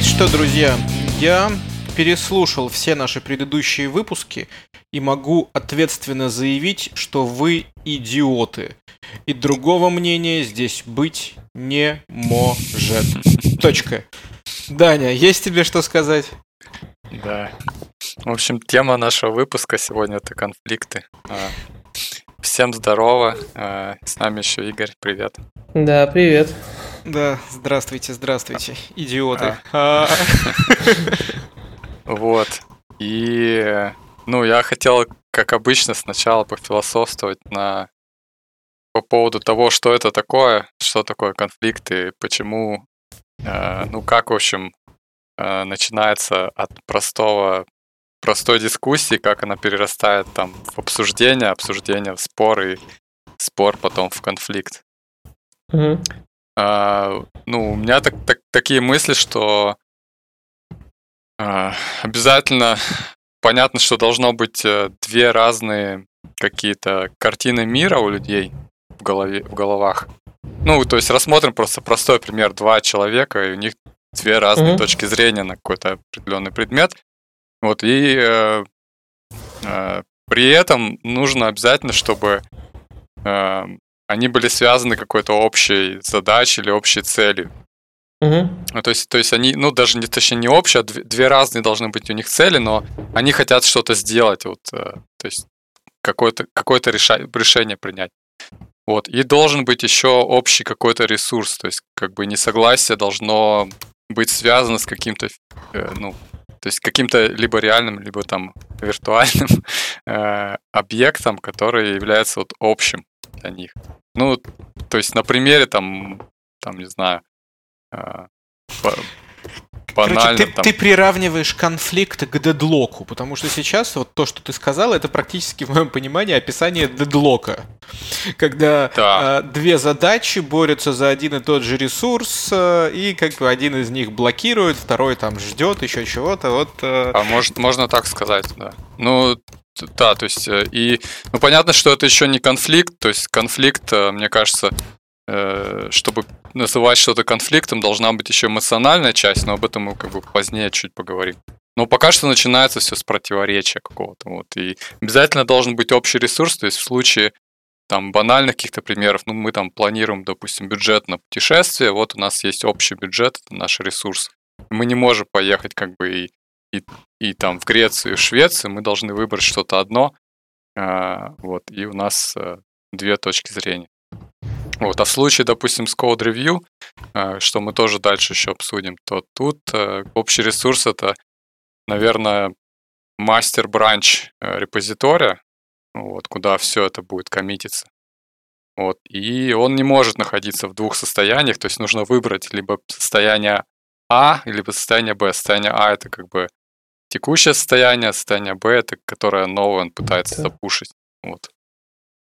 Знаете что, друзья? Я переслушал все наши предыдущие выпуски и могу ответственно заявить, что вы идиоты. И другого мнения здесь быть не может. Точка. Даня, есть тебе что сказать? Да. В общем, тема нашего выпуска сегодня это конфликты. А, всем здорово. А, с нами еще Игорь. Привет. Да, привет. Да, здравствуйте, здравствуйте, идиоты. А. Вот. И, ну, я хотел, как обычно, сначала пофилософствовать на по поводу того, что это такое, что такое конфликт и почему, э, ну как, в общем, э, начинается от простого простой дискуссии, как она перерастает там в обсуждение, обсуждение в спор и спор потом в конфликт. Мгм. А, ну, у меня так, так- такие мысли, что а, обязательно понятно, что должно быть э, две разные какие-то картины мира у людей в, голове, в головах. Ну, то есть рассмотрим просто простой пример. Два человека, и у них две разные Мгм. точки зрения на какой-то определенный предмет. Вот, и э, э, при этом нужно обязательно, чтобы э, они были связаны какой-то общей задачей или общей целью. Мгм. Ну, то есть, то есть они, ну, даже не, точнее, не общие, а две, две разные должны быть у них цели, но они хотят что-то сделать, вот, э, то есть какое-то какое решение принять. Вот. И должен быть еще общий какой-то ресурс, то есть как бы несогласие должно быть связано с каким-то, э, ну, то есть каким-то либо реальным, либо там виртуальным э, объектом, который является вот общим для них. Ну, то есть на примере там, там не знаю, э, ба- банально Короче, ты, там. ты приравниваешь конфликт к дедлоку, потому что сейчас вот то, что ты сказал, это практически, в моем понимании, описание дедлока. Когда Да. э, две задачи борются за один и тот же ресурс, э, и как бы один из них блокирует, второй там ждет еще чего-то. Вот э, А может, можно так сказать, да. Ну, да, то есть, э, и, ну, понятно, что это еще не конфликт, то есть конфликт, э, мне кажется, э, чтобы называть что-то конфликтом, должна быть еще эмоциональная часть, но об этом мы как бы позднее чуть поговорим. Но пока что начинается все с противоречия какого-то, вот, и обязательно должен быть общий ресурс, то есть в случае там банальных каких-то примеров, ну, мы там планируем, допустим, бюджет на путешествие, вот у нас есть общий бюджет, это наш ресурс. Мы не можем поехать как бы и и, и там в Грецию, и в Швецию мы должны выбрать что-то одно, а, вот, и у нас э, две точки зрения. Вот, а в случае, допустим, с Code Review, э, что мы тоже дальше еще обсудим, то тут э, общий ресурс это, наверное, мастер-бранч э, репозитория, вот, куда все это будет коммититься. Вот, и он не может находиться в двух состояниях, то есть нужно выбрать либо состояние А, либо состояние Б. Состояние А это как бы текущее состояние, а состояние Б это которое новое он пытается Да. запушить. Вот.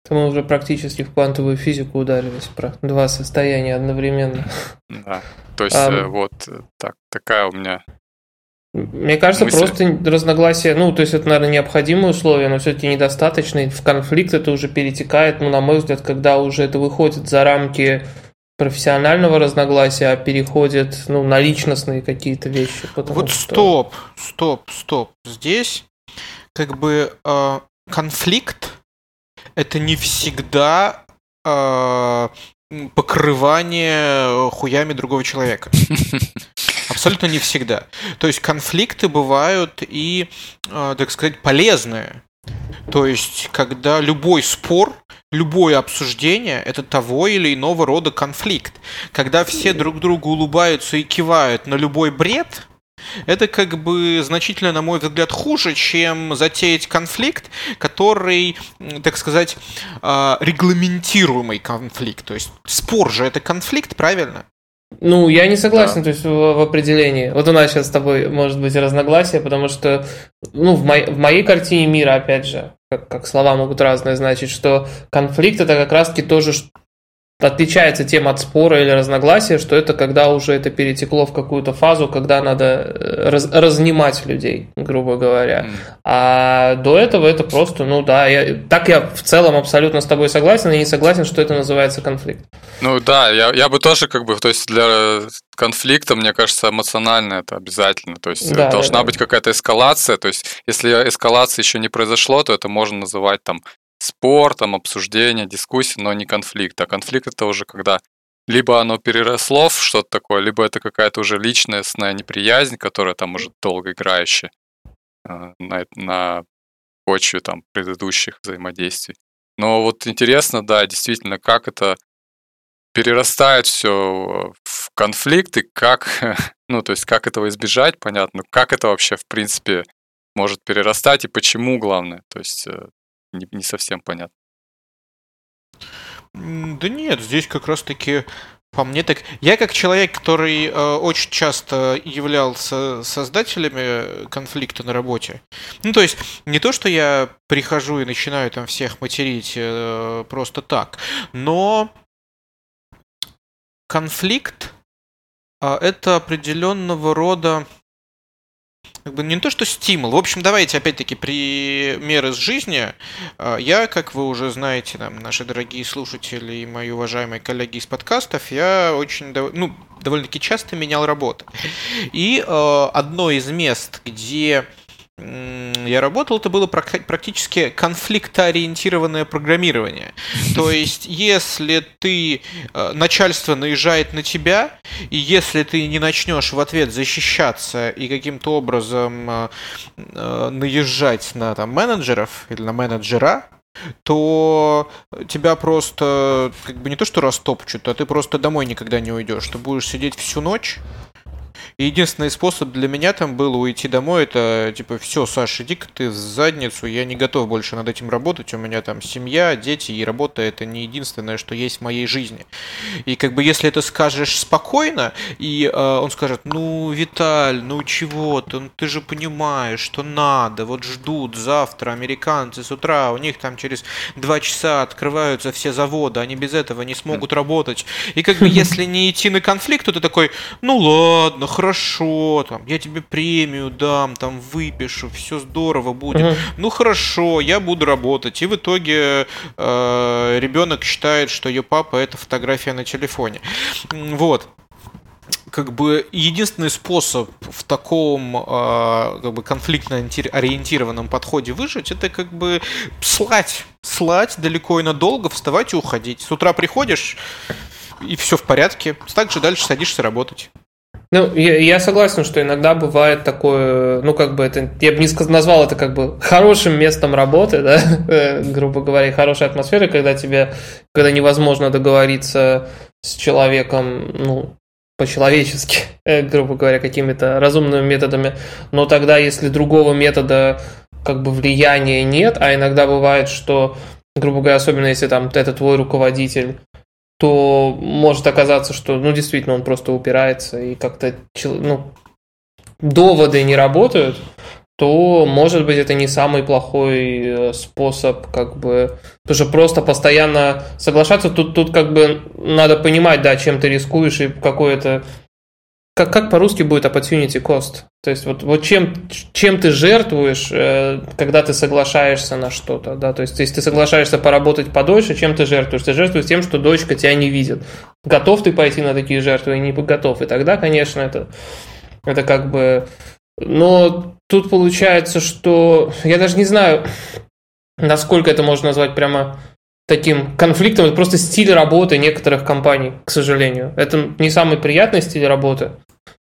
Это мы уже практически в квантовую физику ударились про два состояния одновременно. Да. То есть э, вот э, так, такая у меня. Мне кажется, Мысли. просто разногласия, ну, то есть это, наверное, необходимые условия, но все-таки недостаточно. И в конфликт это уже перетекает, ну, на мой взгляд, когда уже это выходит за рамки профессионального разногласия, а переходит, ну, на личностные какие-то вещи. вот что- стоп, стоп, стоп. Здесь как бы э, конфликт это не всегда э, покрывание хуями другого человека. Абсолютно не всегда. То есть конфликты бывают и, э, так сказать, полезные. То есть, когда любой спор, любое обсуждение – это того или иного рода конфликт. Когда все друг другу улыбаются и кивают на любой бред, это как бы значительно, на мой взгляд, хуже, чем затеять конфликт, который, так сказать, а, регламентируемый конфликт. То есть спор же это конфликт, правильно? Ну, я не согласен, то есть в, в определении. Вот у нас сейчас с тобой может быть разногласие, потому что, ну, в, моей- в моей картине мира, опять же, как, как слова могут разные значить, что конфликт это как раз-таки тоже отличается тем от спора или разногласия, что это когда уже это перетекло в какую-то фазу, когда надо э, раз, разнимать людей, грубо говоря. Mm. А до этого это просто, ну да, я, так я в целом абсолютно с тобой согласен и не согласен, что это называется конфликт. Ну да, я, я бы тоже как бы, то есть для конфликта, мне кажется, эмоционально это обязательно. То есть да, должна да, быть да. какая-то эскалация. То есть если эскалация еще не произошло, то это можно называть там спор, там, обсуждение, дискуссия, но не конфликт. А конфликт это уже когда либо оно переросло в что-то такое, либо это какая-то уже личностная неприязнь, которая там уже долгоиграющая э, на, на почве там предыдущих взаимодействий. Но вот интересно, да, действительно, как это перерастает все в конфликт и как, ну, то есть как этого избежать, понятно, как это вообще, в принципе, может перерастать и почему, главное. То есть э, не, не совсем понятно. Да нет, здесь как раз-таки по мне так. Я как человек, который э, очень часто являлся создателями конфликта на работе. Ну, то есть, не то, что я прихожу и начинаю там всех материть э, просто так, но конфликт э, это определенного рода как бы не то, что стимул. В общем, давайте опять-таки пример из жизни. А, я, как вы уже знаете, там, наши дорогие слушатели и мои уважаемые коллеги из подкастов, я очень, ну, довольно-таки часто менял работу. И э, одно из мест, где я работал, это было практически конфликтоориентированное программирование. То есть, если ты э, начальство наезжает на тебя, и если ты не начнешь в ответ защищаться и каким-то образом э, э, наезжать на там, менеджеров или на менеджера, то тебя просто как бы не то что растопчут, а ты просто домой никогда не уйдешь. Ты будешь сидеть всю ночь и единственный способ для меня там было уйти домой, это типа, все, Саша, иди-ка ты в задницу, я не готов больше над этим работать, у меня там семья, дети, и работа это не единственное, что есть в моей жизни. И как бы если ты скажешь спокойно, и э, он скажет, ну, Виталь, ну чего ты, ну, ты же понимаешь, что надо, вот ждут завтра американцы с утра, у них там через два часа открываются все заводы, они без этого не смогут работать. И как бы если не идти на конфликт, то ты такой, ну ладно, хорошо, там, я тебе премию дам, там, выпишу, все здорово будет. Угу. Ну, хорошо, я буду работать. И в итоге э, ребенок считает, что ее папа это фотография на телефоне. Вот как бы единственный способ в таком э, как бы конфликтно ориентированном подходе выжить, это как бы слать, слать далеко и надолго, вставать и уходить. С утра приходишь и все в порядке, также дальше садишься работать. Ну, я, я согласен, что иногда бывает такое, ну, как бы это, я бы не назвал это как бы хорошим местом работы, да, э, грубо говоря, хорошей атмосферы, когда тебе, когда невозможно договориться с человеком, ну, по-человечески, э, грубо говоря, какими-то разумными методами, но тогда, если другого метода как бы влияния нет, а иногда бывает, что, грубо говоря, особенно если там это твой руководитель, то может оказаться, что, ну, действительно, он просто упирается и как-то, ну, доводы не работают, то, может быть, это не самый плохой э, способ, как бы, что просто постоянно соглашаться, тут, тут как бы надо понимать, да, чем ты рискуешь и какое-то как, как по-русски будет opportunity cost? То есть вот, вот чем, чем ты жертвуешь, э, когда ты соглашаешься на что-то, да, то есть если ты соглашаешься поработать подольше, чем ты жертвуешь? Ты жертвуешь тем, что дочка тебя не видит. Готов ты пойти на такие жертвы и не готов. И тогда, конечно, это, это как бы... Но тут получается, что... Я даже не знаю, насколько это можно назвать прямо таким конфликтом, это просто стиль работы некоторых компаний, к сожалению. Это не самый приятный стиль работы,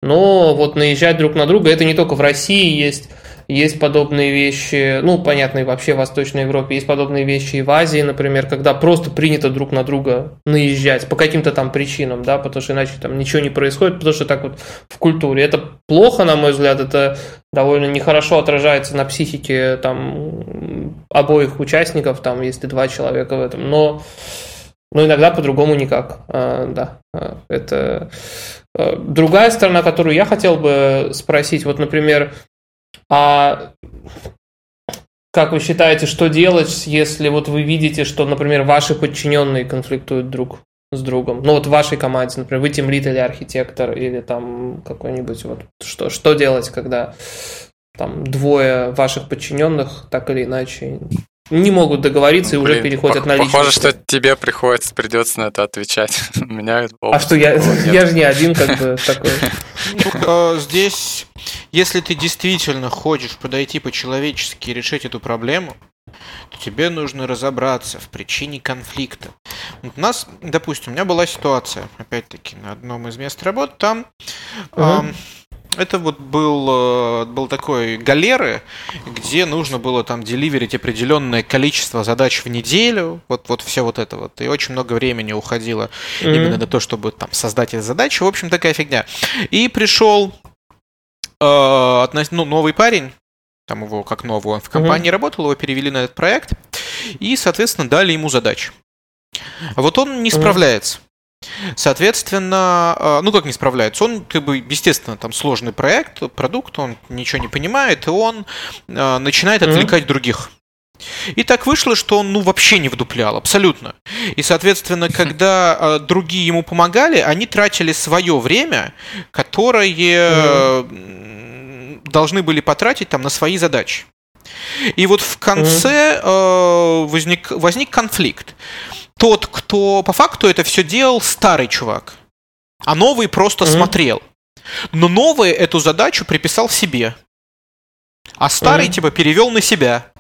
но вот наезжать друг на друга, это не только в России есть есть подобные вещи, ну, понятно, и вообще в Восточной Европе, есть подобные вещи и в Азии, например, когда просто принято друг на друга наезжать по каким-то там причинам, да, потому что иначе там ничего не происходит, потому что так вот в культуре. Это плохо, на мой взгляд, это довольно нехорошо отражается на психике там обоих участников, там, если два человека в этом, но но иногда по-другому никак. А, да, а, это а, другая сторона, которую я хотел бы спросить. Вот, например, а как вы считаете, что делать, если вот вы видите, что, например, ваши подчиненные конфликтуют друг с другом? Ну вот в вашей команде, например, вы тимлит или архитектор, или там какой-нибудь вот что, что делать, когда там двое ваших подчиненных так или иначе не могут договориться и Блин, уже переходят по- на личность. Похоже, что тебе приходится, придется на это отвечать. У меня А что, я, я же не один как бы такой. Ну, здесь, если ты действительно хочешь подойти по-человечески и решить эту проблему, то тебе нужно разобраться в причине конфликта. Вот у нас, допустим, у меня была ситуация, опять-таки, на одном из мест работы, там uh-huh. э, это вот был, был такой галеры, где нужно было там деливерить определенное количество задач в неделю, вот, вот все вот это вот, и очень много времени уходило uh-huh. именно на то, чтобы там создать эти задачи, в общем, такая фигня. И пришел э, ну, новый парень, там его как нового, он в компании mm-hmm. работал, его перевели на этот проект, и, соответственно, дали ему задачу. А вот он не справляется. Соответственно, а, ну как не справляется, он как бы, естественно, там сложный проект, продукт, он ничего не понимает, и он а, начинает отвлекать mm-hmm. других. И так вышло, что он ну вообще не вдуплял, абсолютно. И, соответственно, когда э, другие ему помогали, они тратили свое время, которое mm должны были потратить там на свои задачи. И вот в конце э, возник, возник конфликт. Тот, кто по факту это все делал, старый чувак, а новый просто mm-hmm. смотрел. Но новый эту задачу приписал себе, а старый mm-hmm. типа перевел на себя.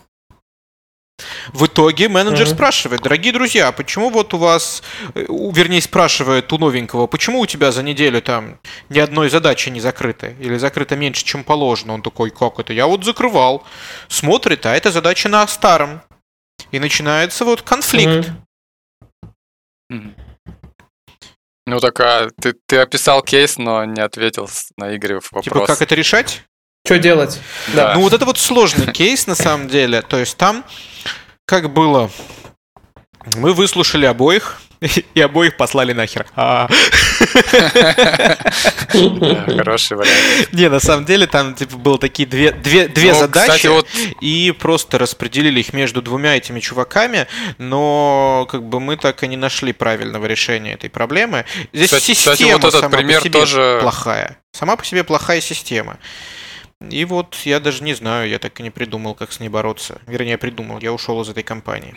В итоге менеджер uh-huh. спрашивает, дорогие друзья, почему вот у вас, э, вернее, спрашивает у новенького, почему у тебя за неделю там ни одной задачи не закрыты? Или закрыто меньше, чем положено? Он такой, как это? Я вот закрывал. Смотрит, а это задача на старом. И начинается вот конфликт. Uh-huh. Ну так, а ты, ты описал кейс, но не ответил на Игорев вопрос. Типа, как это решать? Что делать? Да. Ну вот это вот сложный кейс на самом деле. То есть там как было? Мы выслушали обоих, и обоих послали нахер. А. Хороший вариант. Не, на самом деле там типа было такие две, две, две ну, задачи, и просто распределили их между двумя этими чуваками, но как бы мы так и не нашли правильного решения этой проблемы. Здесь система сама по себе плохая. Сама по себе плохая система. И вот я даже не знаю, я так и не придумал, как с ней бороться. Вернее, придумал, я ушел из этой компании.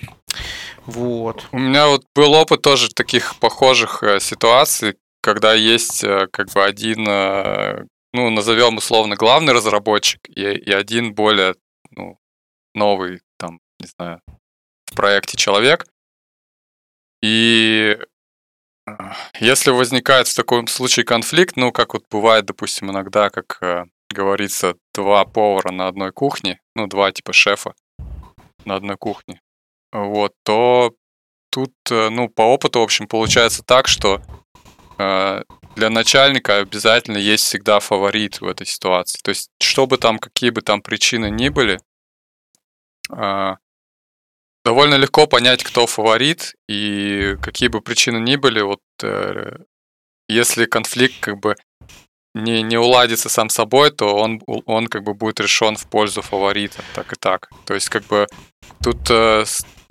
Вот. У меня вот был опыт тоже таких похожих э, ситуаций, когда есть э, как бы один, э, ну, назовем условно, главный разработчик и, и один более ну, новый, там, не знаю, в проекте человек. И если возникает в таком случае конфликт, ну, как вот бывает, допустим, иногда, как говорится, два повара на одной кухне, ну, два типа шефа на одной кухне, вот, то тут, э, ну, по опыту, в общем, получается так, что э, для начальника обязательно есть всегда фаворит в этой ситуации. То есть, чтобы там, какие бы там причины ни были, э, довольно легко понять, кто фаворит, и какие бы причины ни были, вот э, если конфликт как бы не, не уладится сам собой, то он, он как бы будет решен в пользу фаворита, так и так. То есть как бы тут, э,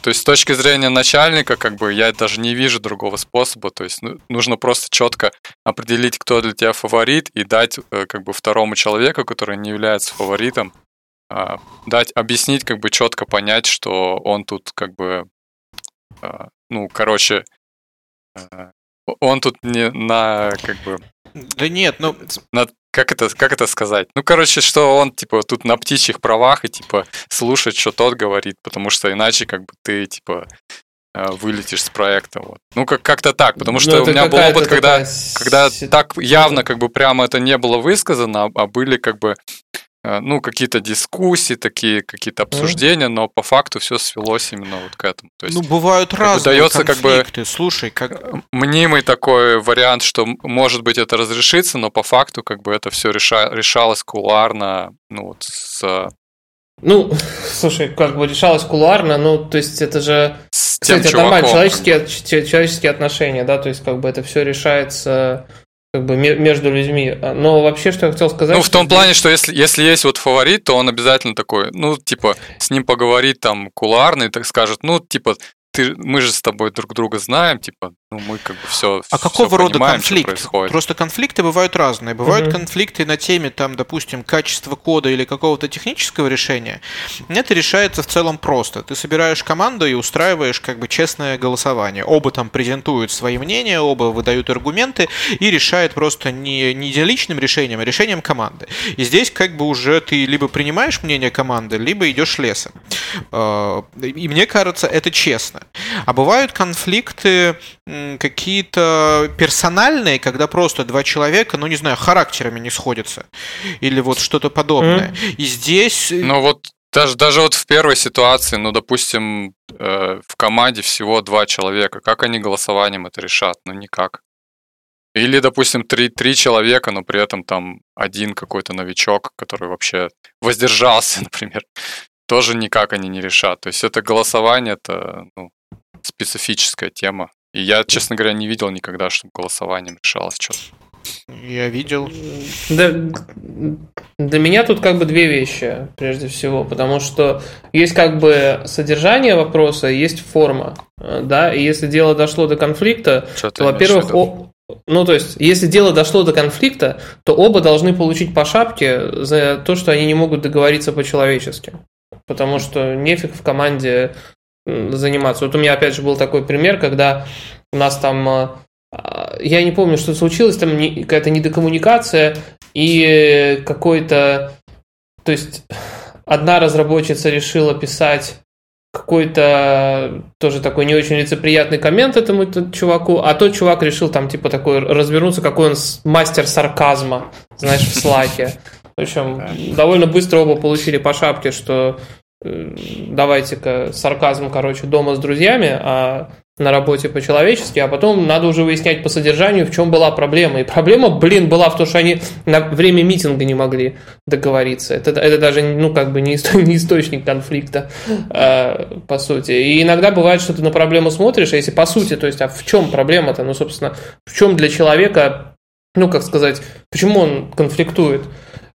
то есть с точки зрения начальника, как бы я даже не вижу другого способа, то есть ну, нужно просто четко определить, кто для тебя фаворит и дать э, как бы второму человеку, который не является фаворитом, э, дать, объяснить, как бы четко понять, что он тут как бы, э, ну, короче, э, он тут не на, как бы, да нет, ну... Как, это, как это сказать? Ну, короче, что он, типа, тут на птичьих правах и, типа, слушать, что тот говорит, потому что иначе, как бы, ты, типа, э, вылетишь с проекта. Вот. Ну, как- как-то так, потому ну, что ну, у меня был опыт, когда, когда так явно, как бы, прямо это не было высказано, а, а были, как бы, ну, какие-то дискуссии, такие какие-то обсуждения, но по факту все свелось именно вот к этому. То есть, ну, бывают разные дается конфликты. Как бы Слушай, как... Э, мнимый такой вариант, что, может быть, это разрешится, но по факту как бы это все реша... решалось кулуарно, ну, вот с... Ну, слушай, как бы решалось кулуарно, ну, то есть это же... С кстати, это нормально, человеческие, человеческие отношения, да, то есть как бы это все решается как бы между людьми. А, но вообще, что я хотел сказать... Ну, в том плане, что если, если есть вот фаворит, то он обязательно такой, ну, типа, с ним поговорит там кулуарный, так скажет, ну, типа, ты, мы же с тобой друг друга знаем, типа, ну, мы как бы все А какого все рода понимаем, конфликт? Просто конфликты бывают разные. Бывают Мгм. конфликты на теме, там, допустим, качества кода или какого-то технического решения. Это решается в целом просто. Ты собираешь команду и устраиваешь как бы честное голосование. Оба там презентуют свои мнения, оба выдают аргументы и решает просто не, не единоличным решением, а решением команды. И здесь как бы уже ты либо принимаешь мнение команды, либо идешь лесом. Э, И мне кажется, это честно. А бывают конфликты какие-то персональные, когда просто два человека, ну не знаю, характерами не сходятся. Или вот что-то подобное. И здесь... э, Ну вот даже, даже вот в первой ситуации, ну, допустим, э, в команде всего два человека, как они голосованием это решат? Ну, никак. Или, допустим, три, три человека, но при этом там один какой-то новичок, который вообще воздержался, например, тоже никак они не решат. То есть это голосование, это ну, специфическая тема. И я, честно говоря, не видел никогда, чтобы голосованием решалось что-то. Я видел. Да, для меня тут как бы две вещи, прежде всего, потому что есть как бы содержание вопроса, есть форма, да, и если дело дошло до конфликта, Что то, во-первых, о- ну, то есть, если дело дошло до конфликта, то оба должны получить по шапке за то, что они не могут договориться по-человечески. Потому что нефиг в команде заниматься. Вот у меня, опять же, был такой пример, когда у нас там, э, а, я не помню, что случилось, там какая-то недокоммуникация и какой-то, то есть, одна разработчица решила писать какой-то тоже такой не очень лицеприятный коммент этому чуваку, а тот чувак решил там типа такой развернуться, какой он мастер сарказма, знаешь, в слаке. В общем, довольно быстро оба получили по шапке, что давайте-ка сарказм, короче, дома с друзьями, а на работе по-человечески, а потом надо уже выяснять по содержанию, в чем была проблема. И проблема, блин, была в том, что они на время митинга не могли договориться. Это, это даже, ну, как бы не, исто- не источник конфликта, э, по сути. И иногда бывает, что ты на проблему смотришь, а если по сути, то есть, а в чем проблема-то? Ну, собственно, в чем для человека, ну, как сказать, почему он конфликтует?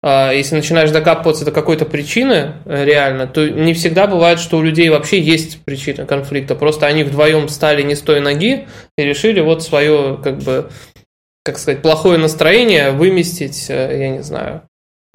А, Если начинаешь докапываться до какой-то причины э, реально, то не всегда бывает, что у людей вообще есть причина конфликта. Просто они вдвоем стали не с той ноги и решили вот свое, как бы, как сказать, плохое настроение выместить, э, я не знаю,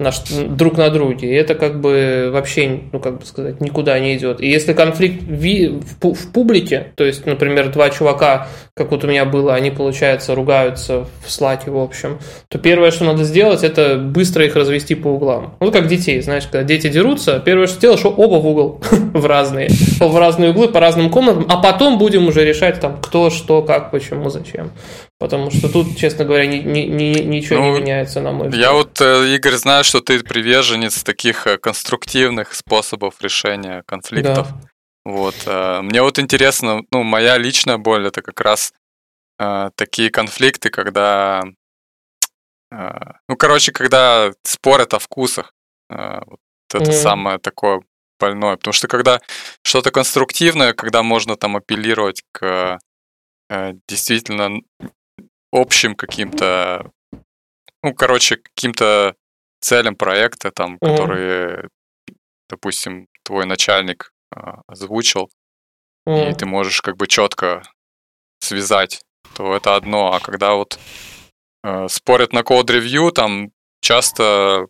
на ш- друг на друге. И это как бы вообще, ну как бы сказать, никуда не идет. И если конфликт в, пу- в публике, то есть, например, два чувака, как вот у меня было, они, получается, ругаются в слаке, в общем, то первое, что надо сделать, это быстро их развести по углам. Ну, как детей, знаешь, когда дети дерутся, первое, что делаешь, оба в угол, в разные, в разные углы, по разным комнатам, а потом будем уже решать, там, кто, что, как, почему, зачем. Потому что тут, честно говоря, ни- ни- ни- ничего Ну, не меняется, на мой взгляд. Я вот, э, Игорь, знаю, что ты приверженец таких э, конструктивных способов решения конфликтов. Вот. э, Мне вот интересно, ну, моя личная боль это как раз такие конфликты, когда, ну, короче, когда спорят о вкусах. Вот это Мгм. самое такое больное. Потому что когда что-то конструктивное, когда можно там апеллировать к действительно общим каким-то, ну, короче, каким-то целям проекта, там, Мгм. которые, допустим, твой начальник а, озвучил, и М. ты можешь как бы четко связать, то это одно. А когда вот э, спорят на код-ревью, там часто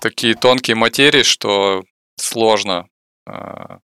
такие тонкие материи, что сложно, э,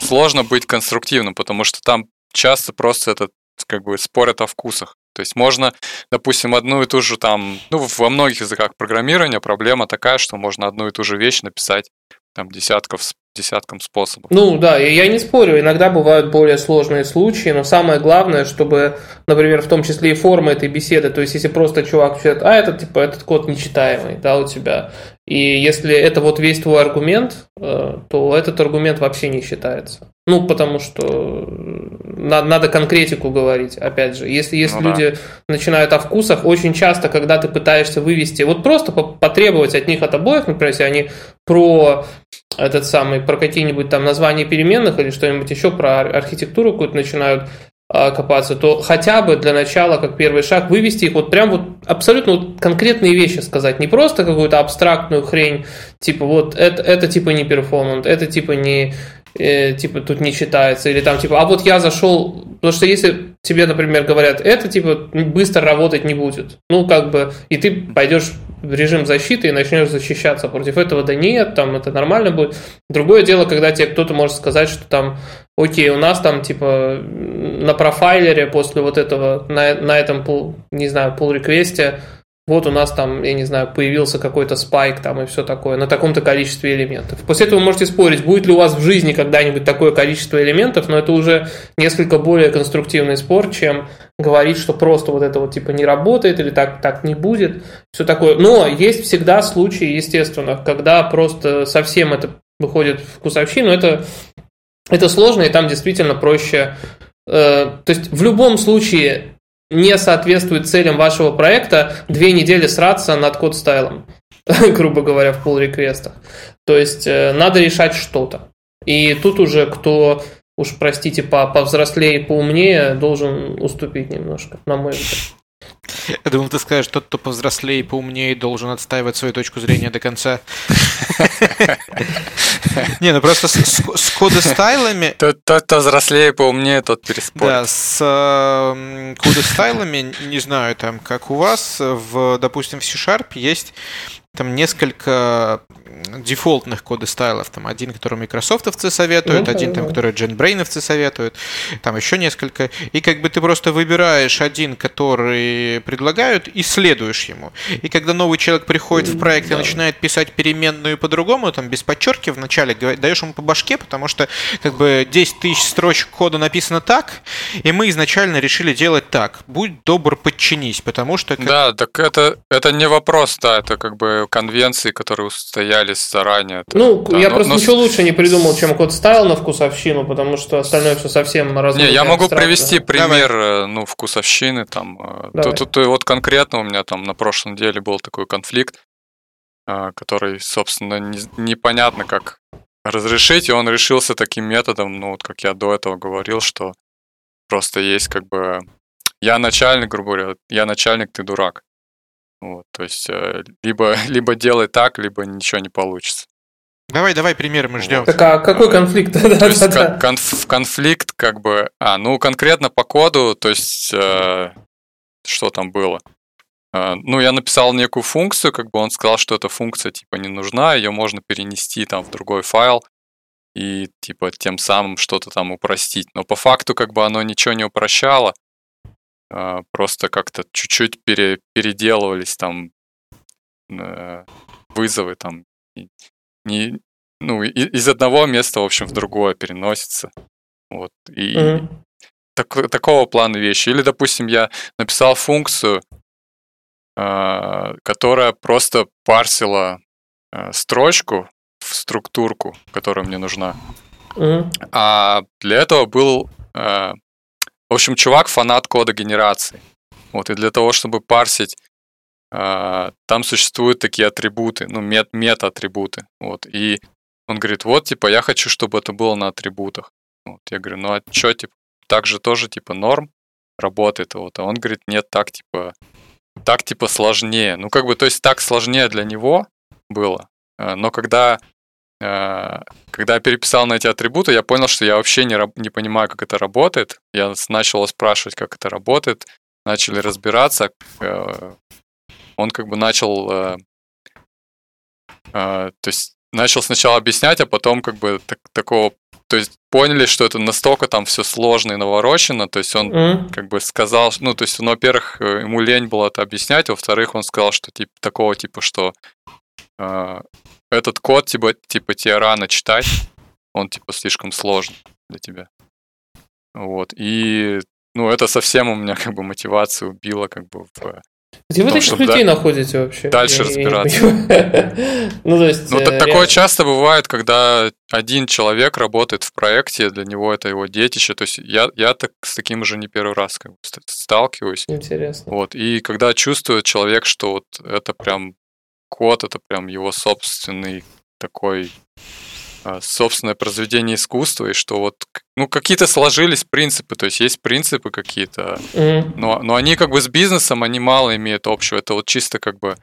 сложно быть конструктивным, потому что там часто просто это как бы спорят о вкусах. То есть можно, допустим, одну и ту же там, ну, во многих языках программирования проблема такая, что можно одну и ту же вещь написать там десятков, десятком способов. Ну да, я, не спорю, иногда бывают более сложные случаи, но самое главное, чтобы, например, в том числе и форма этой беседы, то есть если просто чувак считает, а этот типа этот код нечитаемый, да, у тебя, и если это вот весь твой аргумент, э, то этот аргумент вообще не считается. Ну, потому что на- надо конкретику говорить, опять же. Если, если Ну да. люди начинают о вкусах, очень часто, когда ты пытаешься вывести, вот просто по- потребовать от них от обоих, например, если они про этот самый, про какие-нибудь там названия переменных или что-нибудь еще, про ар- архитектуру какую-то начинают копаться, то хотя бы для начала, как первый шаг, вывести их вот прям вот абсолютно вот конкретные вещи сказать, не просто какую-то абстрактную хрень, типа вот это, это типа не перформант, это типа не, э, типа, тут не читается, или там, типа, а вот я зашел, потому что если тебе, например, говорят, это, типа, быстро работать не будет, ну, как бы, и ты пойдешь режим защиты и начнешь защищаться против этого, да нет, там, это нормально будет. Другое дело, когда тебе кто-то может сказать, что там, окей, у нас там, типа, на профайлере после вот этого, на, на этом, не знаю, pull реквесте вот у нас там, я не знаю, появился какой-то спайк там и все такое, на таком-то количестве элементов. После этого вы можете спорить, будет ли у вас в жизни когда-нибудь такое количество элементов, но это уже несколько более конструктивный спор, чем говорить, что просто вот это вот типа не работает или так, так не будет, все такое. Но есть всегда случаи, естественно, когда просто совсем это выходит в вкусовщину, это, это сложно, и там действительно проще. Э, то есть в любом случае не соответствует целям вашего проекта, две недели сраться над код-стайлом, грубо говоря, в pull реквестах То есть э, надо решать что-то. И тут уже кто, уж простите, по повзрослее и поумнее, должен уступить немножко, на мой взгляд. Я думал, ты скажешь, тот, кто повзрослее и поумнее, должен отстаивать свою точку зрения до конца. Не, ну просто с кодостайлами... Тот, кто взрослее и поумнее, тот переспорит. Да, с эм, кодостайлами, не знаю, там, как у вас, в, допустим, в C-Sharp есть там несколько дефолтных коды стайлов. Там один, который микрософтовцы советуют, ну, один, там, который JetBraiновцы советуют, там еще несколько. И как бы ты просто выбираешь один, который предлагают, и следуешь ему. И когда новый человек приходит в проект да. и начинает писать переменную по-другому, там без подчерки вначале даешь ему по башке, потому что как бы 10 тысяч строчек кода написано так, и мы изначально решили делать так. Будь добр, подчинись, потому что... Как... Да, так это, это не вопрос, да, это как бы конвенции, которые устоялись заранее. Ну, да, я но, просто но... ничего лучше не придумал, чем код стайл на вкусовщину, потому что остальное все совсем разное. Не, я могу абстрактно. привести пример, Давай. Э, ну, вкусовщины, там, э, тут, тут вот конкретно у меня там на прошлой неделе был такой конфликт, э, который, собственно, не, непонятно как разрешить, и он решился таким методом, ну, вот как я до этого говорил, что просто есть как бы я начальник, грубо говоря, я начальник, ты дурак. Вот, то есть э, либо, либо делай так, либо ничего не получится. Давай, давай примеры мы ждем. Так а какой конфликт? То есть конф, конфликт как бы... А, ну конкретно по коду, то есть э, что там было? Э, ну, я написал некую функцию, как бы он сказал, что эта функция типа не нужна, ее можно перенести там в другой файл и типа тем самым что-то там упростить. Но по факту как бы оно ничего не упрощало. А, просто как-то чуть-чуть пере, переделывались там э, вызовы там не ну из одного места в общем в другое переносится вот и mm-hmm. так, такого плана вещи или допустим я написал функцию э, которая просто парсила э, строчку в структурку которая мне нужна mm-hmm. а для этого был в общем, чувак фанат кода генерации. Вот, и для того, чтобы парсить, э, там существуют такие атрибуты, ну, мет, мета-атрибуты. Вот, и он говорит, вот, типа, я хочу, чтобы это было на атрибутах. Вот, я говорю, ну, а что, типа, так же тоже, типа, норм работает. Вот, а он говорит, нет, так, типа, так, типа, сложнее. Ну, как бы, то есть, так сложнее для него было. Э, но когда когда я переписал на эти атрибуты, я понял, что я вообще не, не понимаю, как это работает. Я начал спрашивать, как это работает. Начали разбираться. Э, он как бы начал... Э, то есть начал сначала объяснять, а потом как бы так, такого... То есть поняли, что это настолько там все сложно и наворочено. То есть он mm. как бы сказал... Ну, то есть, ну, во-первых, ему лень было это объяснять. Во-вторых, он сказал, что типа такого типа, что этот код типа, типа тебе рано читать, он типа слишком сложный для тебя. Вот. И ну, это совсем у меня как бы мотивацию убило как бы в где вы таких людей да, находите вообще? Дальше я, разбираться. Я ну, то есть, ну, э, такое часто бывает, когда один человек работает в проекте, для него это его детище. То есть я, я так с таким уже не первый раз как бы сталкиваюсь. Интересно. Вот. И когда чувствует человек, что вот это прям код это прям его собственный такой а, собственное произведение искусства, и что вот, ну, какие-то сложились принципы, то есть есть принципы какие-то, mm-hmm. но, но они как бы с бизнесом, они мало имеют общего, это вот чисто как бы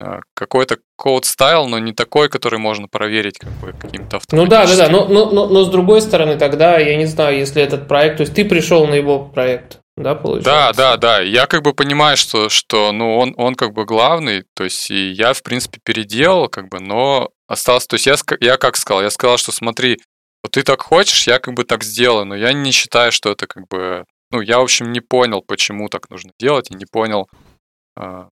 э, какой-то код стайл, но не такой, который можно проверить как бы каким-то Ну да, да, да, но, но, но, но с другой стороны тогда, я не знаю, если этот проект, то есть ты пришел на его проект, да, получается? Да, да, да. Я как бы понимаю, что, что ну, он, он как бы главный, то есть и я, в принципе, переделал, как бы, но осталось, то есть я, я как сказал, я сказал, что смотри, вот ты так хочешь, я как бы так сделаю, но я не считаю, что это как бы, ну, я, в общем, не понял, почему так нужно делать, и не понял, э,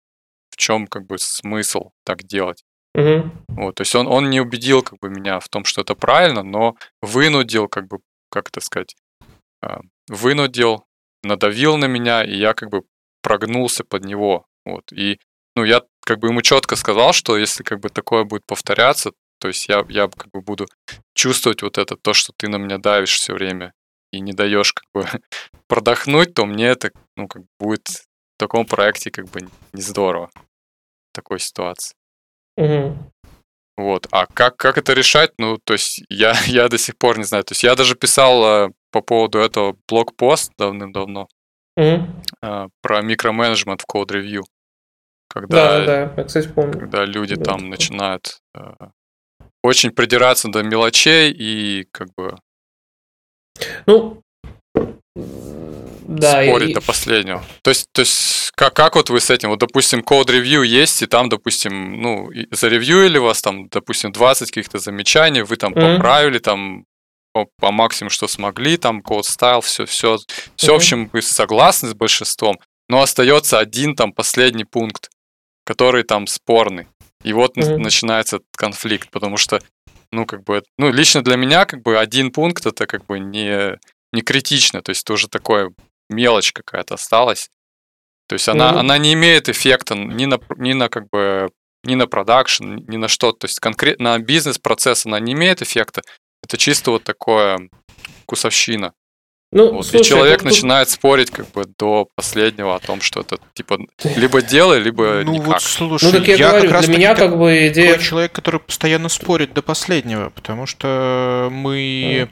в чем как бы смысл так делать. Угу. Вот, то есть он, он не убедил как бы меня в том, что это правильно, но вынудил, как бы, как это сказать, э, вынудил надавил на меня, и я как бы прогнулся под него. Вот. И ну, я как бы ему четко сказал, что если как бы такое будет повторяться, то есть я, я как бы буду чувствовать вот это, то, что ты на меня давишь все время и не даешь как бы продохнуть, то мне это ну, как бы будет в таком проекте как бы не здорово. В такой ситуации. Угу. Вот. А как, как это решать? Ну, то есть я, я до сих пор не знаю. То есть я даже писал э, по поводу этого блокпост давным-давно mm-hmm. про микроменеджмент в Code Review. Когда, да, да, я, кстати, помню. Когда люди да, там начинают э, очень придираться до мелочей и как бы... Ну, да, спорить и... до последнего. То есть, то есть как, как вот вы с этим? Вот, допустим, код ревью есть, и там, допустим, ну, заревьюили вас, там, допустим, 20 каких-то замечаний, вы там mm-hmm. поправили, там, по, максимуму, что смогли, там, код стайл, все, все, все, mm-hmm. в общем, вы согласны с большинством, но остается один там последний пункт, который там спорный. И вот mm-hmm. начинается конфликт, потому что, ну, как бы, ну, лично для меня, как бы, один пункт это как бы не, не критично, то есть тоже такое мелочь какая-то осталась. То есть она, mm-hmm. она не имеет эффекта ни на, ни на как бы ни на продакшн, ни на что. То есть конкретно на бизнес-процесс она не имеет эффекта. Это чисто вот такое вкусовщина. Ну, вот, слушай, и человек тут, начинает спорить как бы до последнего о том, что это типа либо делай, либо ну, никак. Вот, слушай, ну так я, я говорю, как раз для меня как бы идея... человек, который постоянно спорит до последнего, потому что мы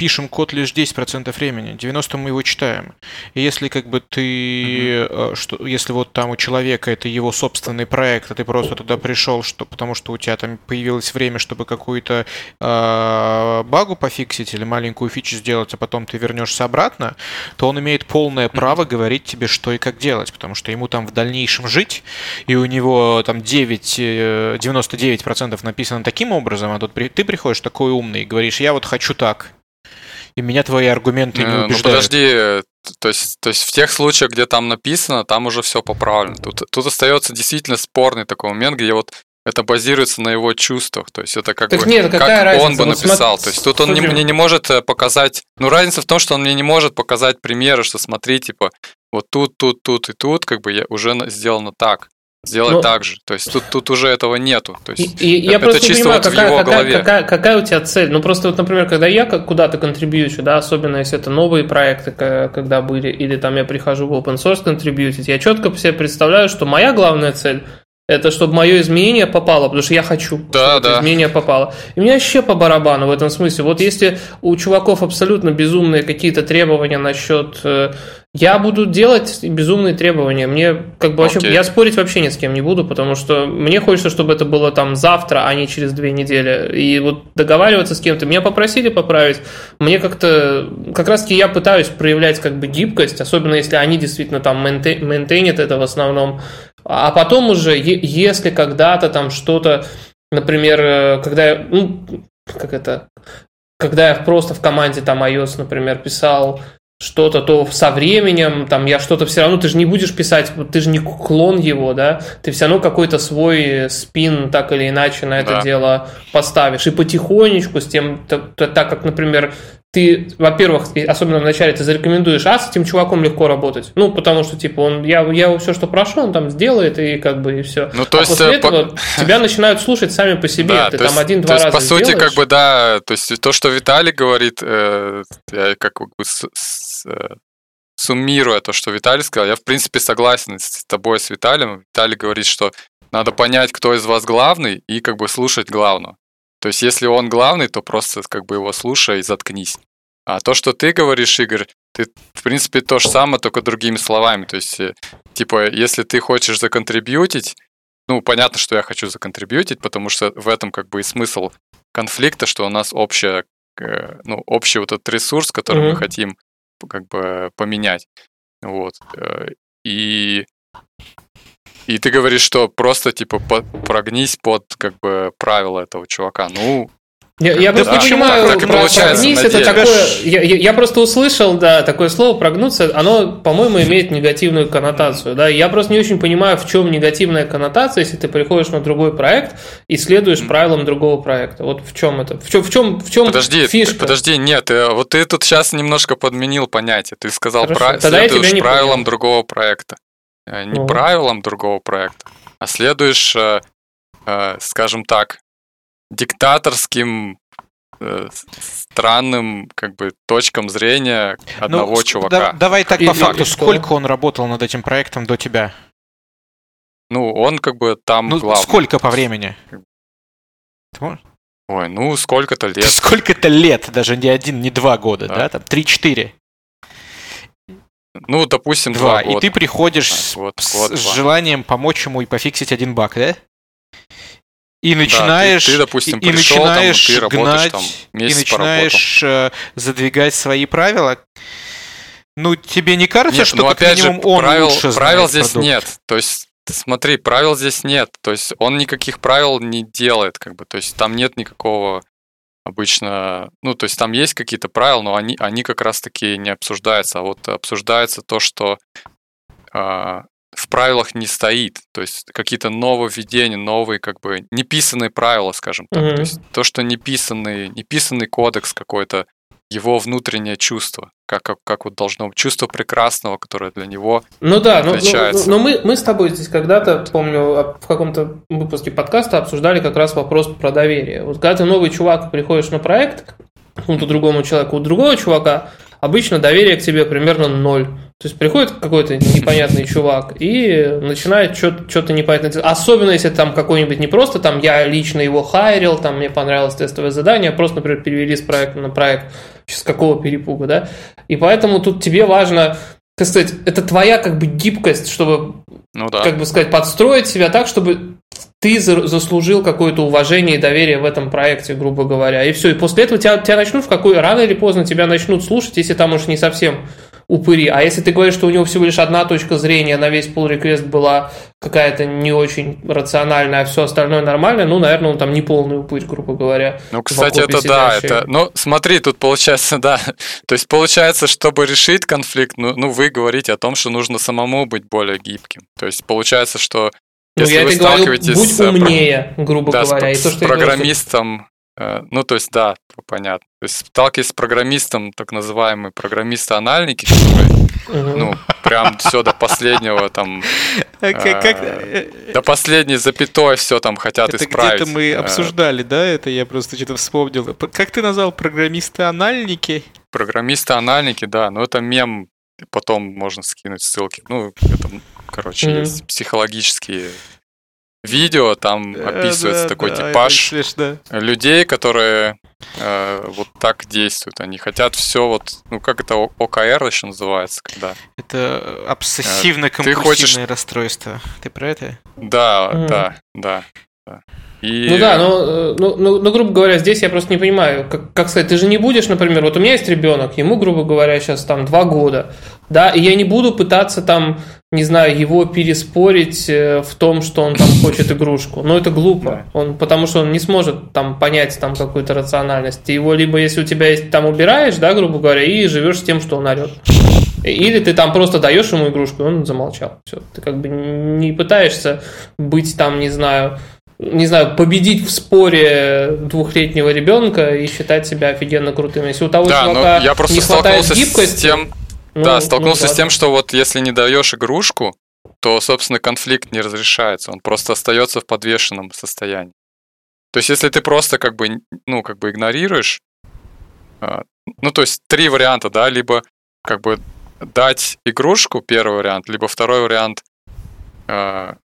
пишем код лишь 10% времени, 90% мы его читаем. И если как бы ты, mm-hmm. что, если вот там у человека это его собственный проект, а ты просто туда пришел, что, потому что у тебя там появилось время, чтобы какую-то э, багу пофиксить или маленькую фичу сделать, а потом ты вернешься обратно, то он имеет полное право mm-hmm. говорить тебе, что и как делать, потому что ему там в дальнейшем жить, и у него там 9, 99% э, написано таким образом, а тут ты приходишь такой умный и говоришь, я вот хочу так. И меня твои аргументы не э, ну, убеждают. Ну подожди, то есть, то есть в тех случаях, где там написано, там уже все поправлено. Тут, тут остается действительно спорный такой момент, где вот это базируется на его чувствах. То есть это как так бы нет, как разница? он бы вот написал. Смотри, то есть тут он не, мне не может э, показать. Ну, разница в том, что он мне не может показать примеры, что смотри, типа, вот тут, тут, тут и тут, как бы я уже сделано так сделать ну, так же. То есть тут, тут уже этого нету. То есть и, это, я просто чисто понимаю, вот какая, в его какая, голове. Какая, какая у тебя цель? Ну просто вот, например, когда я куда-то контрибьючу, да, особенно если это новые проекты, когда были, или там я прихожу в open source контрибьютить, я четко себе представляю, что моя главная цель это чтобы мое изменение попало, потому что я хочу, да, чтобы да. изменение попало. И мне вообще по барабану в этом смысле. Вот если у чуваков абсолютно безумные какие-то требования насчет э, я буду делать безумные требования. Мне как бы вообще, okay. я спорить вообще ни с кем не буду, потому что мне хочется, чтобы это было там завтра, а не через две недели. И вот договариваться с кем-то. Меня попросили поправить. Мне как-то, как раз таки я пытаюсь проявлять как бы гибкость, особенно если они действительно там мейнтейнят это в основном. А потом уже, если когда-то там что-то, например, э, когда я, ну, как это, когда я просто в команде там iOS, например, писал что-то, то со временем, там, я что-то все равно, ты же не будешь писать, ты же не клон его, да, ты все равно какой-то свой спин так или иначе на это да. дело поставишь. И потихонечку с тем, так, так как, например, ты, во-первых, особенно в начале, ты зарекомендуешь, а с этим чуваком легко работать. Ну, потому что, типа, он, я, я все, что прошу, он там сделает, и как бы, и все. Ну, то а есть, после э, по... этого тебя начинают слушать сами по себе. Да, ты там один-два раза по сути, как бы, да, то есть, то, что Виталий говорит, э, я как бы с, с, э, суммируя то, что Виталий сказал, я, в принципе, согласен с тобой, с Виталием. Виталий говорит, что надо понять, кто из вас главный, и как бы слушать главного. То есть, если он главный, то просто как бы его слушай и заткнись. А то, что ты говоришь, Игорь, ты, в принципе, то же самое, только другими словами. То есть, э, типа, если ты хочешь законтрибьютить, ну, понятно, что я хочу законтрибьютить, потому что в этом как бы и смысл конфликта, что у нас общая, э, ну, общий вот этот ресурс, который mm-hmm. мы хотим как бы поменять. Вот. Э, и и ты говоришь, что просто типа прогнись под как бы правила этого чувака. Ну, я, я просто не понимаю, так, так про, прогнись это такое. Я, я, я просто услышал, да, такое слово прогнуться, оно, по-моему, имеет негативную коннотацию. Да? Я просто не очень понимаю, в чем негативная коннотация, если ты приходишь на другой проект и следуешь правилам другого проекта. Вот в чем это? В чем, в чем, в чем подожди, фишка? Подожди, нет, э, вот ты тут сейчас немножко подменил понятие. Ты сказал, про, следуешь правилам понял. другого проекта. Э, не ну. правилам другого проекта, а следуешь, э, скажем так, диктаторским э, странным как бы точкам зрения одного ну, чувака. Да, давай так по факту, сколько он работал над этим проектом до тебя? Ну, он как бы там ну, главный. Сколько по времени? Ой, ну сколько-то лет. Сколько-то лет, даже не один, не два года, да, да? там три-четыре. Ну, допустим, два. два года. И ты приходишь а, с, год, с желанием помочь ему и пофиксить один баг, да? И начинаешь, да, ты, ты, допустим, и, пришел, начинаешь там, ты гнать, там, и начинаешь э, задвигать свои правила. Ну, тебе не кажется, нет, что ну, как опять минимум же, он правил, лучше правил здесь продукт? нет. То есть, смотри, правил здесь нет. То есть, он никаких правил не делает, как бы. То есть, там нет никакого обычно, ну, то есть там есть какие-то правила, но они, они как раз-таки не обсуждаются, а вот обсуждается то, что э, в правилах не стоит. То есть какие-то нововведения, новые как бы неписанные правила, скажем так. Mm-hmm. То есть то, что неписанный, неписанный кодекс какой-то, его внутреннее чувство, как, как, как вот должно быть, чувство прекрасного, которое для него Ну да, но, но, но мы, мы с тобой здесь когда-то, помню, а, в каком-то выпуске подкаста обсуждали как раз вопрос про доверие. Вот когда ты новый чувак, приходишь на проект, какому-то другому человеку, у другого чувака обычно доверие к тебе примерно ноль. То есть приходит какой-то непонятный чувак и начинает что-то непонятное делать. Особенно если там какой-нибудь не просто там я лично его хайрил, там мне понравилось тестовое задание, а просто, например, перевели с проекта на проект. С какого перепуга, да? И поэтому тут тебе важно, так сказать, это твоя как бы гибкость, чтобы, ну, да. как бы сказать, подстроить себя так, чтобы ты заслужил какое-то уважение и доверие в этом проекте, грубо говоря. И все. И после этого тебя, тебя начнут в какой рано или поздно тебя начнут слушать, если там уж не совсем упыри. А если ты говоришь, что у него всего лишь одна точка зрения на весь pull request была какая-то не очень рациональная, а все остальное нормально, ну, наверное, он там не полный упырь, грубо говоря. Ну, кстати, это да, это... Ну, смотри, тут получается, да. То есть получается, чтобы решить конфликт, ну, ну, вы говорите о том, что нужно самому быть более гибким. То есть получается, что ну, если я вы сталкиваетесь говорю, будь с, умнее, грубо да, говоря. И то, что с программистом, Э, ну, то есть, да, понятно. То есть, сталкиваясь с программистом, так называемые программисты-анальники, которые, ну, прям все до последнего там... Э, э, до последней запятой все там хотят исправить. Это мы обсуждали, да? Это я просто что-то вспомнил. Как ты назвал программисты-анальники? Программисты-анальники, да. Но это мем, потом можно скинуть ссылки. Ну, это, короче, есть психологические видео, там описывается да, такой да, типаж людей, которые э, вот так действуют. Они хотят все вот, ну как это ОКР еще называется, когда... Это обсессивно-компульсивное э, хочешь... расстройство. Ты про это? Да, mm. да, да. да. И... Ну да, но, э, ну, ну, ну, грубо говоря, здесь я просто не понимаю, как, как сказать, ты же не будешь, например, вот у меня есть ребенок, ему, грубо говоря, сейчас там два года, да, и я не буду пытаться там, не знаю, его переспорить э, в том, что он там хочет игрушку. Но это глупо, он, потому что он не сможет там понять там какую-то рациональность. Ты его либо, если у тебя есть, там убираешь, да, грубо говоря, и живешь с тем, что он орет. Или ты там просто даешь ему игрушку, и он замолчал. Все. Ты как бы не пытаешься быть там, не знаю, не знаю, победить в споре двухлетнего ребенка и считать себя офигенно крутым. Если у того да, чувака я просто не хватает гибкости... С тем, ну, да, столкнулся ну, с тем, что вот если не даешь игрушку, то, собственно, конфликт не разрешается, он просто остается в подвешенном состоянии. То есть, если ты просто как бы, ну, как бы игнорируешь, а, ну, то есть, три варианта, да, либо как бы дать игрушку, первый вариант, либо второй вариант, а,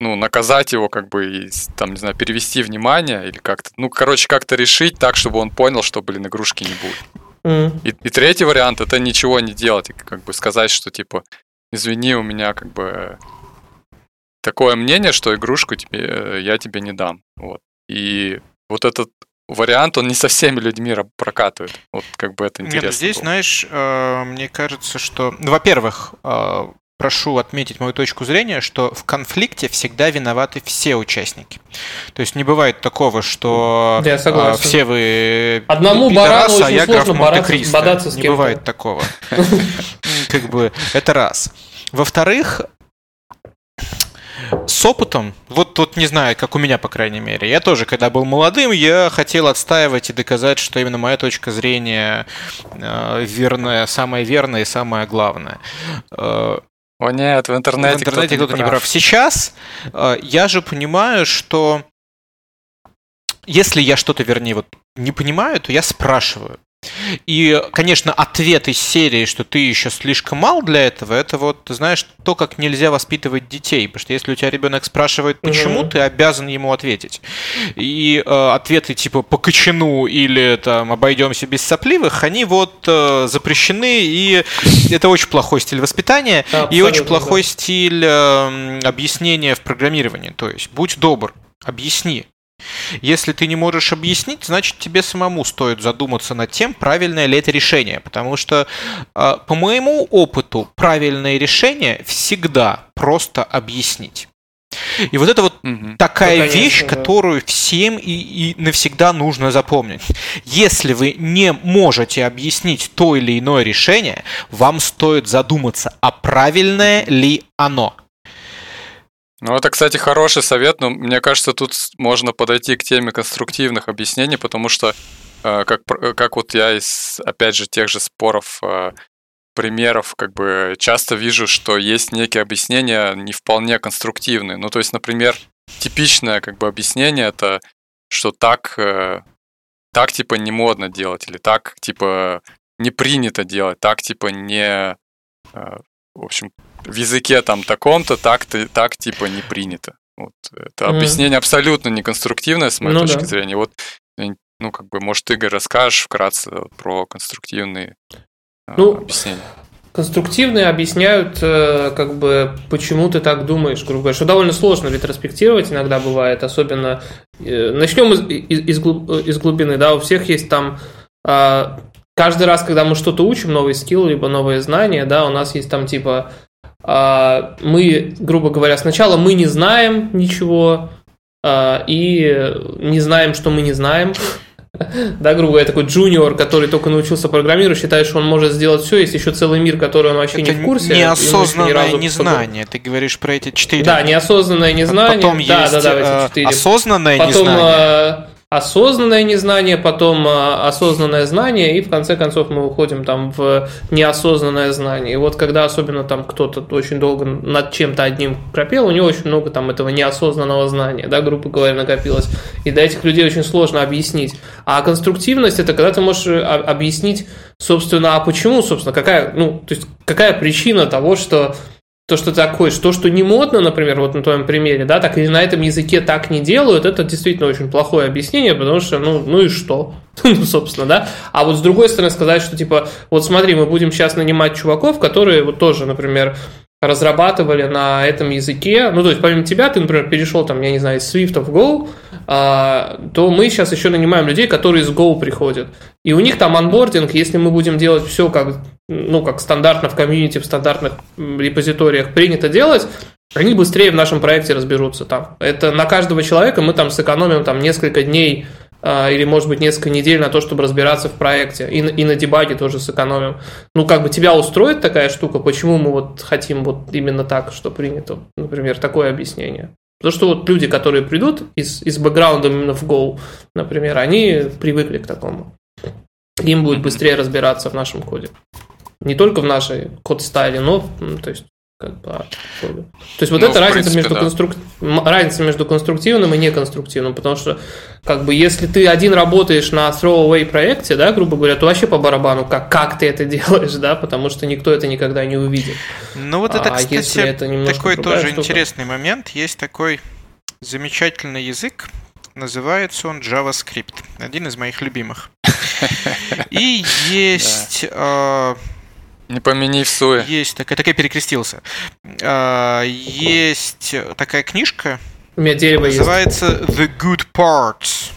ну, наказать его, как бы, и, там, не знаю, перевести внимание или как-то, ну, короче, как-то решить так, чтобы он понял, что, блин, игрушки не будет. Mm. И, и третий вариант это ничего не делать, как бы сказать, что типа, извини, у меня как бы такое мнение, что игрушку тебе, э, я тебе не дам. Вот. И вот этот вариант, он не со всеми людьми прокатывает. Вот как бы это интересно. Нет, здесь, было. знаешь, э, мне кажется, что, ну, во-первых, э, прошу отметить мою точку зрения, что в конфликте всегда виноваты все участники. То есть не бывает такого, что да, а, все вы одному барану очень а я сложно бороться, бодаться с кем-то. Не бывает такого. Как бы это раз. Во-вторых, с опытом, вот тут не знаю, как у меня, по крайней мере. Я тоже, когда был молодым, я хотел отстаивать и доказать, что именно моя точка зрения э, верная, самая верная и самая главная. Э, О нет, в интернете, в интернете кто-то, кто-то не прав. Сейчас э, я же понимаю, что если я что-то, вернее, вот не понимаю, то я спрашиваю. И, конечно, ответ из серии, что ты еще слишком мал для этого, это вот, ты знаешь, то, как нельзя воспитывать детей. Потому что если у тебя ребенок спрашивает, почему, mm-hmm. ты обязан ему ответить. И э, ответы типа по кочану или там обойдемся без сопливых, они вот э, запрещены, и это очень плохой стиль воспитания, да, и очень плохой да. стиль э, объяснения в программировании. То есть, будь добр, объясни, если ты не можешь объяснить, значит тебе самому стоит задуматься над тем, правильное ли это решение. Потому что, а, по моему опыту, правильное решение всегда просто объяснить. И вот это вот угу. такая ну, вещь, да. которую всем и, и навсегда нужно запомнить. Если вы не можете объяснить то или иное решение, вам стоит задуматься, а правильное ли оно. Ну, это, кстати, хороший совет, но мне кажется, тут можно подойти к теме конструктивных объяснений, потому что, э, как, как вот я из, опять же, тех же споров, э, примеров, как бы часто вижу, что есть некие объяснения не вполне конструктивные. Ну, то есть, например, типичное как бы объяснение это, что так, э, так типа не модно делать, или так типа не принято делать, так типа не в общем, в языке там таком-то так-то, так типа не принято. Вот. Это mm-hmm. объяснение абсолютно неконструктивное с моей ну, точки да. зрения. Вот, ну, как бы, может, Игорь, расскажешь вкратце про конструктивные а, ну, объяснения? Конструктивные объясняют, э, как бы, почему ты так думаешь, грубо говоря, что довольно сложно ретроспектировать иногда бывает, особенно... Э, начнем из, из, из глубины, да, у всех есть там а, каждый раз, когда мы что-то учим, новый скилл, либо новые знания, да, у нас есть там типа мы, грубо говоря, сначала мы не знаем ничего а, и не знаем, что мы не знаем. Да, грубо говоря, такой джуниор, который только научился программировать, считает, что он может сделать все, есть еще целый мир, который он вообще это не в курсе. Неосознанное незнание. Ты говоришь про эти четыре. Да, неосознанное незнание. Потом да, есть да, да, эти четыре. осознанное Потом, незнание осознанное незнание, потом а, осознанное знание, и в конце концов мы уходим там в неосознанное знание. И вот когда особенно там кто-то очень долго над чем-то одним пропел, у него очень много там этого неосознанного знания, да, грубо говоря, накопилось. И до этих людей очень сложно объяснить. А конструктивность это когда ты можешь э, объяснить, собственно, а почему, собственно, какая, ну, то есть какая причина того, что то, что такое, то, что не модно, например, вот на твоем примере, да, так или на этом языке так не делают, это действительно очень плохое объяснение, потому что, ну, ну и что? ну, собственно, да. А вот с другой стороны сказать, что, типа, вот смотри, мы будем сейчас нанимать чуваков, которые вот тоже, например, разрабатывали на этом языке, ну, то есть, помимо тебя, ты, например, перешел, там, я не знаю, из Swift в Go, а, то мы сейчас еще нанимаем людей, которые из Go приходят. И у них там анбординг, если мы будем делать все как ну, как стандартно в комьюнити, в стандартных репозиториях принято делать, они быстрее в нашем проекте разберутся там. Это на каждого человека мы там сэкономим там несколько дней а, или, может быть, несколько недель на то, чтобы разбираться в проекте. И, и на дебаге тоже сэкономим. Ну, как бы тебя устроит такая штука, почему мы вот хотим вот именно так, что принято, например, такое объяснение. Потому что вот люди, которые придут из, из бэкграунда именно в Go, например, они привыкли к такому. Им будет быстрее разбираться в нашем коде не только в нашей код-стайле, но, то есть, как бы, То есть вот ну, это разница, принципе, между да. конструк... разница между конструктивным и неконструктивным, потому что как бы если ты один работаешь на throwaway проекте, да, грубо говоря, то вообще по барабану, как, как ты это делаешь, да, потому что никто это никогда не увидит. Ну вот это, а кстати, если это такой тоже штука... интересный момент. Есть такой замечательный язык, называется он JavaScript, один из моих любимых. И есть... Не помяни в суе. Есть такая, такая перекрестился. А, есть такая книжка, У меня дерево есть. называется The Good Parts,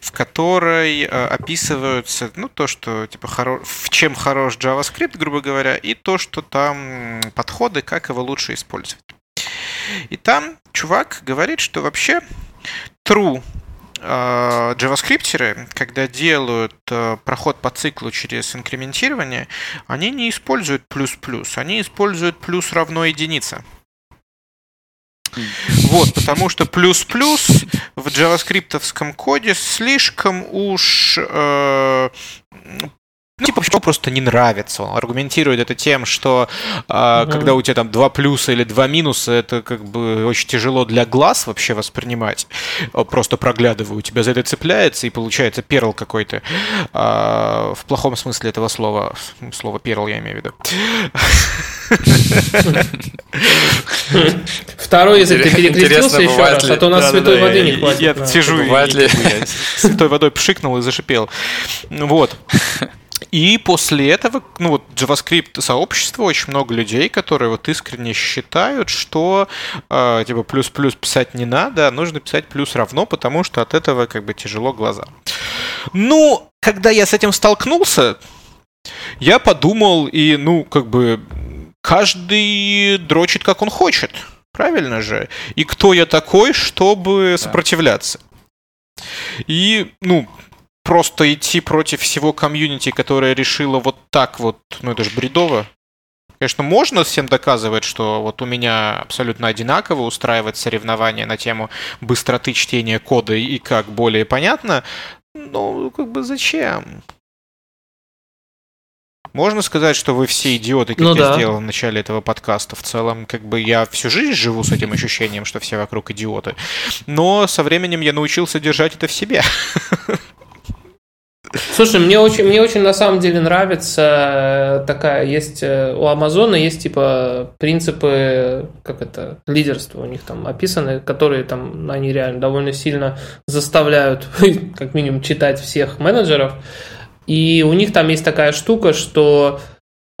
в которой а, описываются, ну, то, что, типа, хоро- в чем хорош JavaScript, грубо говоря, и то, что там подходы, как его лучше использовать. И там чувак говорит, что вообще true э, джаваскриптеры, когда делают э, проход по циклу через инкрементирование, они не используют плюс-плюс, они используют плюс равно единица. Вот, потому что плюс-плюс в джаваскриптовском коде слишком уж э, ну, типа, почему просто не нравится. Он аргументирует это тем, что э, Мгм. когда у тебя там два плюса или два минуса, это как бы очень тяжело для глаз вообще воспринимать. Э, Просто проглядываю, у тебя за это цепляется, и получается перл какой-то. А, в плохом смысле этого слова. Слово перл я имею в виду. Второй язык ты перекрестился еще раз, а то у нас святой воды не хватит. Я сижу и святой водой пшикнул и зашипел. Ну Вот. И после этого, ну вот, JavaScript сообщество, очень много людей, которые вот искренне считают, что э, типа плюс-плюс писать не надо, а нужно писать плюс равно, потому что от этого как бы тяжело глаза. Ну, когда я с этим столкнулся, я подумал, и, ну, как бы, каждый дрочит, как он хочет. Правильно же? И кто я такой, чтобы сопротивляться? И, ну, просто идти против всего комьюнити, которое решило вот так вот, ну это же бредово. Конечно, можно всем доказывать, что вот у меня абсолютно одинаково устраивать соревнования на тему быстроты чтения кода и как более понятно, но как бы зачем? Можно сказать, что вы все идиоты, как Ну я да. сделал в начале этого подкаста. В целом, как бы я всю жизнь живу с этим ощущением, что все вокруг идиоты. Но со временем я научился держать это в себе. Слушай, мне очень, мне очень на самом деле нравится э, такая, есть э, у Амазона есть типа принципы, как это, лидерства у них там описаны, которые там, они реально довольно сильно заставляют, как минимум, читать всех менеджеров. И у них там есть такая штука, что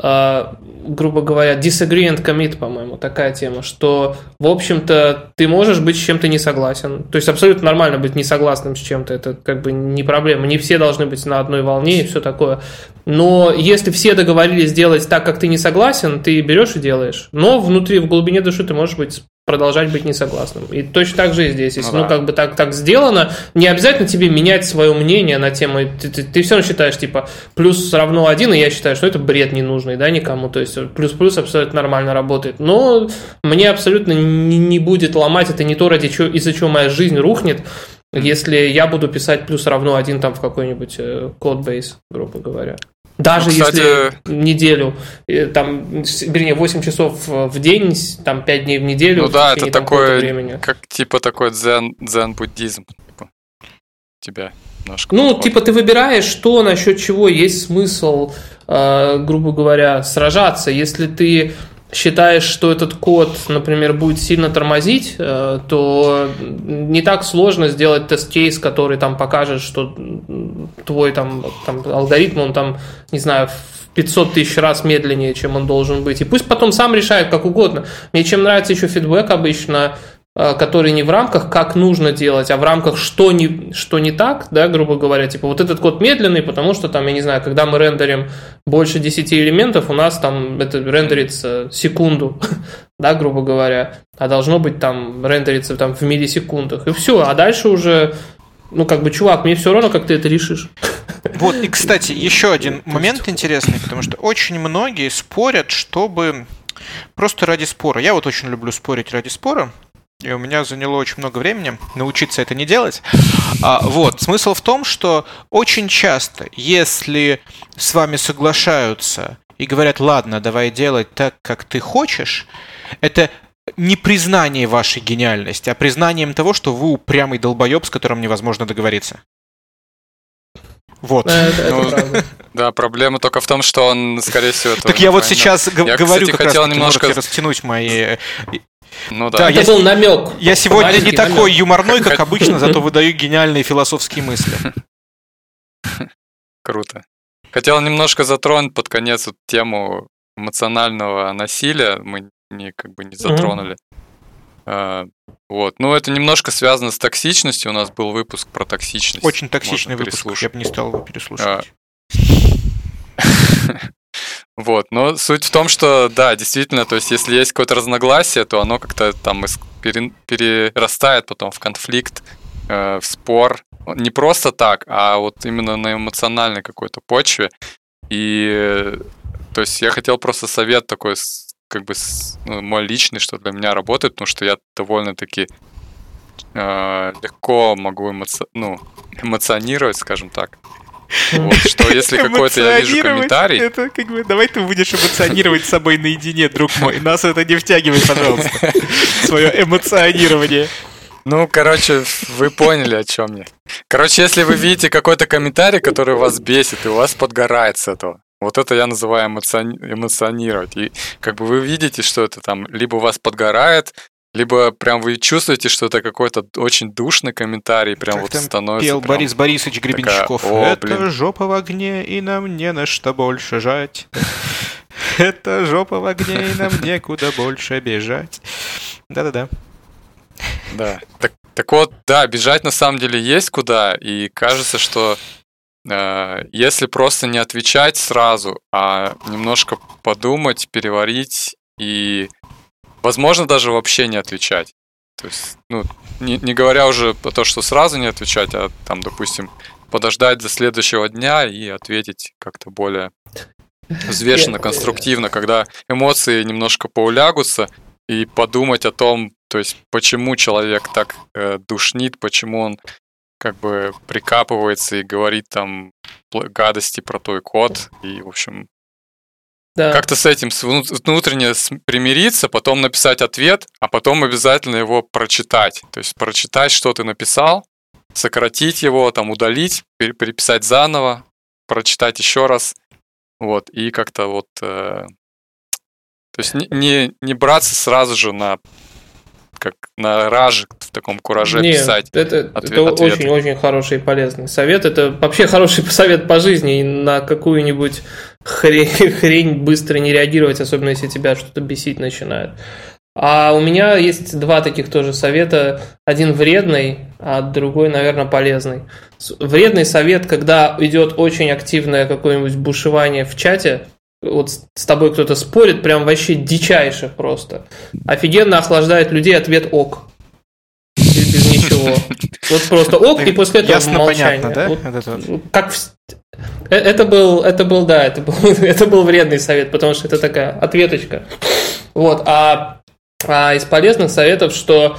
грубо говоря, disagree and commit, по-моему, такая тема, что, в общем-то, ты можешь быть с чем-то не согласен. То есть абсолютно нормально быть не согласным с чем-то, это как бы не проблема. Не все должны быть на одной волне и все такое. Но если все договорились сделать так, как ты не согласен, ты берешь и делаешь. Но внутри, в глубине души ты можешь быть продолжать быть несогласным. И точно так же и здесь. Если, Ну ну, да. как бы так, так сделано, не обязательно тебе менять свое мнение на тему. Ты, ты, ты все равно считаешь, типа, плюс равно один, и я считаю, что это бред ненужный, да, никому. То есть плюс-плюс абсолютно нормально работает. Но мне абсолютно не, не будет ломать, это не то, ради чего, из-за чего моя жизнь рухнет, если я буду писать плюс равно один там в какой-нибудь э, кодбейс, грубо говоря. Даже Ну, кстати- если неделю, э, там, вернее, 8 часов в день, там 5 дней в неделю. Ну в да, это такое, как типа такой дзен, дзен-буддизм. Типа, тебя немножко. Ну, подходит. типа ты выбираешь, что насчет чего есть смысл, э, грубо говоря, сражаться. Если ты считаешь, что этот код, например, будет сильно тормозить, э, то не так сложно сделать тест-кейс, который там покажет, что твой там, там алгоритм, он там, не знаю, в 500 тысяч раз медленнее, чем он должен быть. И пусть потом сам решает как угодно. Мне чем нравится еще фидбэк обычно, который не в рамках, как нужно делать, а в рамках, что не, что не так, да, грубо говоря, типа вот этот код медленный, потому что там, я не знаю, когда мы рендерим больше 10 элементов, у нас там это рендерится секунду, да, грубо говоря, а должно быть там рендериться там в миллисекундах, и все, а дальше уже, ну, как бы, чувак, мне все равно, как ты это решишь. Вот, и, кстати, еще один момент интересный, потому что очень многие спорят, чтобы просто ради спора. Я вот очень люблю спорить ради спора, и у меня заняло очень много времени научиться это не делать. А, вот, смысл в том, что очень часто, если с вами соглашаются и говорят, ладно, давай делать так, как ты хочешь, это не признание вашей гениальности, а признанием того, что вы упрямый долбоеб, с которым невозможно договориться. Вот. Э, Это, это Ну. Да, проблема только в том, что он, скорее всего, Так я вот сейчас Я, говорю, кстати, как хотел раз немножко- немножко растянуть мои... Ну Да, да. я Это был намек. Я сегодня не Маленький такой намек. юморной, как обычно, зато выдаю гениальные философские мысли. Круто. хотел немножко затронуть под конец вот тему эмоционального насилия. Мы не как бы не затронули. А, вот. Ну, это немножко связано с токсичностью. У нас был выпуск про токсичность. Очень токсичный выпуск, я бы не стал его переслушивать. Вот, но суть в том, что, да, действительно, то есть если есть какое-то разногласие, то оно как-то там перерастает потом в конфликт, э, в спор. Не просто так, а вот именно на эмоциональной какой-то почве. И, то есть я хотел просто совет такой как бы ну, мой личный, что для меня работает, потому что я довольно-таки э, легко могу эмоци... ну, эмоционировать, скажем так. Вот, что если какой-то я вижу комментарий... Это как бы, давай ты будешь эмоционировать с собой наедине, друг мой. Нас это не втягивай, пожалуйста. Свое эмоционирование. Ну, короче, вы поняли, о чем я. Короче, если вы видите какой-то комментарий, который вас бесит, и у вас подгорает с этого, вот это я называю эмоциони... эмоционировать. И как бы вы видите, что это там либо у вас подгорает, либо прям вы чувствуете, что это какой-то очень душный комментарий, прям как вот там становится. Пел прям Борис Борисович Гребенщиков. Такая, О, это блин. жопа в огне, и нам не на что больше жать. Это жопа в огне, и нам некуда больше бежать. Да-да-да. Да. Так, так вот, да, бежать на самом деле есть куда, и кажется, что Э, если просто не отвечать сразу, а немножко подумать, переварить и, возможно, даже вообще не отвечать. То есть, ну, не, не говоря уже про то, что сразу не отвечать, а там, допустим, подождать до следующего дня и ответить как-то более взвешенно, конструктивно, когда эмоции немножко поулягутся, и подумать о том, то есть почему человек так э, душнит, почему он как бы прикапывается и говорит там гадости про той код, и, в общем, да. как-то с этим внутренне примириться, потом написать ответ, а потом обязательно его прочитать. То есть прочитать, что ты написал, сократить его, там удалить, переписать заново, прочитать еще раз, вот, и как-то вот... Э, то есть не, не, не браться сразу же на как на раже в таком кураже Нет, писать. Это, ответ, это очень-очень хороший и полезный совет. Это вообще хороший совет по жизни. И на какую-нибудь хрень, хрень быстро не реагировать, особенно если тебя что-то бесить начинает. А у меня есть два таких тоже совета. Один вредный, а другой, наверное, полезный. Вредный совет, когда идет очень активное какое-нибудь бушевание в чате, вот с тобой кто-то спорит, прям вообще дичайше просто. Офигенно охлаждает людей ответ ок. Без, без ничего. Вот просто ок, и после этого Ясно, молчание. Понятно, да? Вот, это... Как в... Э, это был, это был, да, это был, это был вредный совет, потому что это такая ответочка. Вот, а, а из полезных советов, что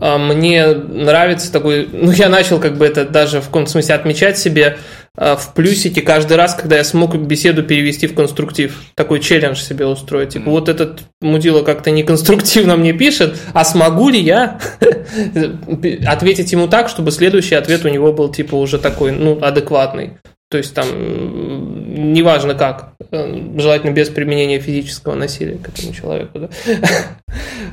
а, мне нравится такой, ну я начал как бы это даже в каком-то смысле отмечать себе, в плюсике каждый раз, когда я смог беседу перевести в конструктив. Такой челлендж себе устроить. Типа, вот этот мудила как-то неконструктивно мне пишет, а смогу ли я ответить ему так, чтобы следующий ответ у него был, типа, уже такой, ну, адекватный. То есть там неважно как, э, желательно без применения физического насилия к этому человеку. Да?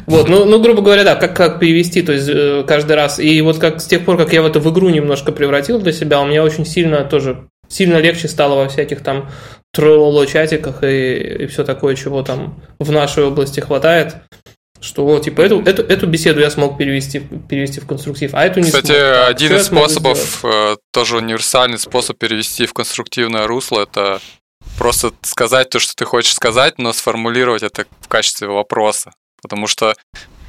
Вот, ну, ну, грубо говоря, да, как, как перевести, то есть э, каждый раз. И вот как с тех пор, как я в эту в игру немножко превратил для себя, у меня очень сильно тоже, сильно легче стало во всяких там тролло чатиках и, и все такое, чего там в нашей области хватает. Что типа, эту, эту, эту беседу я смог перевести, перевести в конструктив, а эту не Кстати, смог. один из способов, э, тоже универсальный способ перевести в конструктивное русло, это просто сказать то, что ты хочешь сказать, но сформулировать это в качестве вопроса. Потому что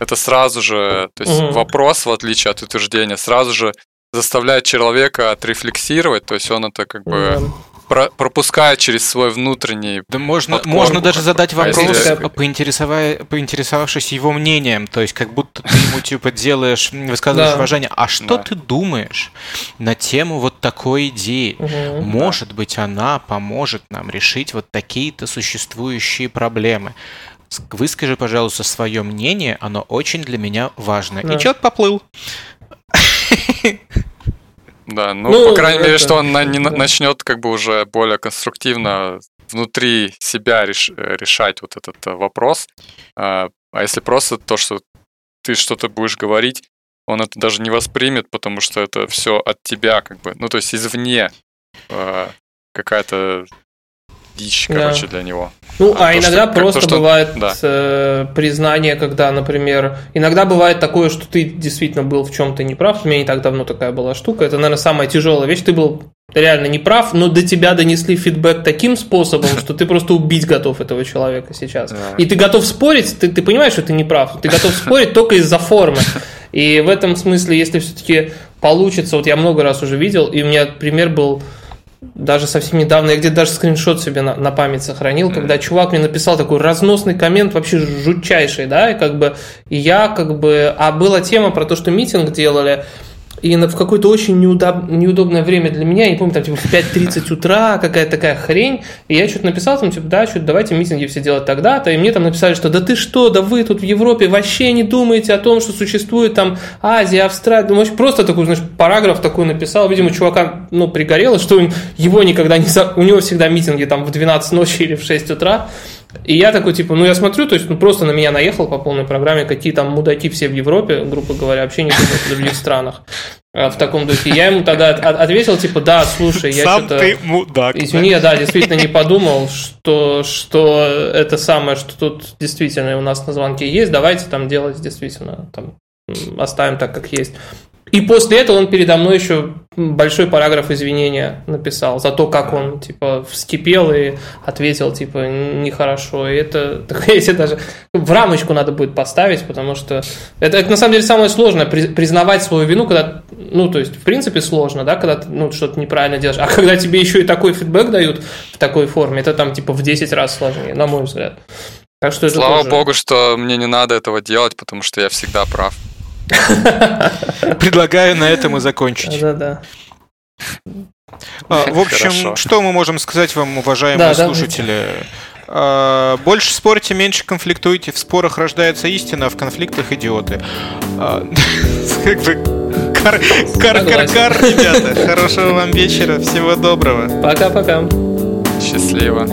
это сразу же, то есть угу. вопрос, в отличие от утверждения, сразу же заставляет человека отрефлексировать, то есть он это как бы угу про пропускает через свой внутренний. Да можно, можно даже задать вопрос, а поинтересовав, поинтересовавшись его мнением, то есть как будто ты ему типа делаешь, высказываешь да. уважение. А что да. ты думаешь на тему вот такой идеи? Угу. Может быть, она поможет нам решить вот такие-то существующие проблемы. Выскажи, пожалуйста, свое мнение, оно очень для меня важно. Да. И человек поплыл. Да, ну, ну по крайней это... мере, что он на, не да. начнет как бы уже более конструктивно внутри себя реш, решать вот этот э, вопрос. А, а если просто то, что ты что-то будешь говорить, он это даже не воспримет, потому что это все от тебя как бы, ну то есть извне э, какая-то дичь, короче, для него. Ну, а, а иногда что, просто то, бывает да. э, признание, когда, например, иногда бывает такое, что ты действительно был в чем-то неправ. У меня не так давно такая была штука. Это, наверное, самая тяжелая вещь. Ты был реально неправ, но до тебя донесли фидбэк таким способом, что ты просто убить готов этого человека сейчас. И ты готов спорить, ты, ты понимаешь, что ты не прав, ты готов спорить только из-за формы. И в этом смысле, если все-таки получится, вот я много раз уже видел, и у меня пример был даже совсем недавно, я где-то даже скриншот себе на, на память сохранил, mm-hmm. когда чувак мне написал такой разносный коммент, вообще жутчайший, да, и как бы, и я как бы, а была тема про то, что митинг делали, и в какое-то очень неудоб... неудобное время для меня, я не помню, там типа в 5.30 утра, какая-то такая хрень, и я что-то написал там, типа, да, что-то давайте митинги все делать тогда-то, и мне там написали, что да ты что, да вы тут в Европе вообще не думаете о том, что существует там Азия, Австралия, ну, просто такой, знаешь, параграф такой написал, видимо, чувака, ну, пригорело, что его никогда не... У него всегда митинги там в 12 ночи или в 6 утра, и я такой, типа, ну я смотрю, то есть ну, просто на меня наехал по полной программе, какие там мудаки все в Европе, грубо говоря, вообще не в других странах. А, в таком духе. Я ему тогда ответил, типа, да, слушай, я что-то... ты мудак. Извини, я, да, действительно не подумал, что, что это самое, что тут действительно у нас на звонке есть, давайте там делать действительно, там, оставим так, как есть. И после этого он передо мной еще большой параграф извинения написал за то, как он, типа, вскипел и ответил, типа, нехорошо. И это, если даже в рамочку надо будет поставить, потому что это, это на самом деле самое сложное, признавать свою вину, когда, ну, то есть, в принципе, сложно, да, когда ты, ну, что-то неправильно делаешь. А когда тебе еще и такой фидбэк дают в такой форме, это там, типа, в 10 раз сложнее, на мой взгляд. Так что Слава тоже... богу, что мне не надо этого делать, потому что я всегда прав. Предлагаю на этом и закончить. Да-да. А, в общем, Хорошо. что мы можем сказать вам, уважаемые да, слушатели? Да, больше спорьте, меньше конфликтуйте. В спорах рождается истина, а в конфликтах идиоты. А, как бы кар-кар-кар, ребята. Хорошего вам вечера, всего доброго. Пока-пока. Счастливо.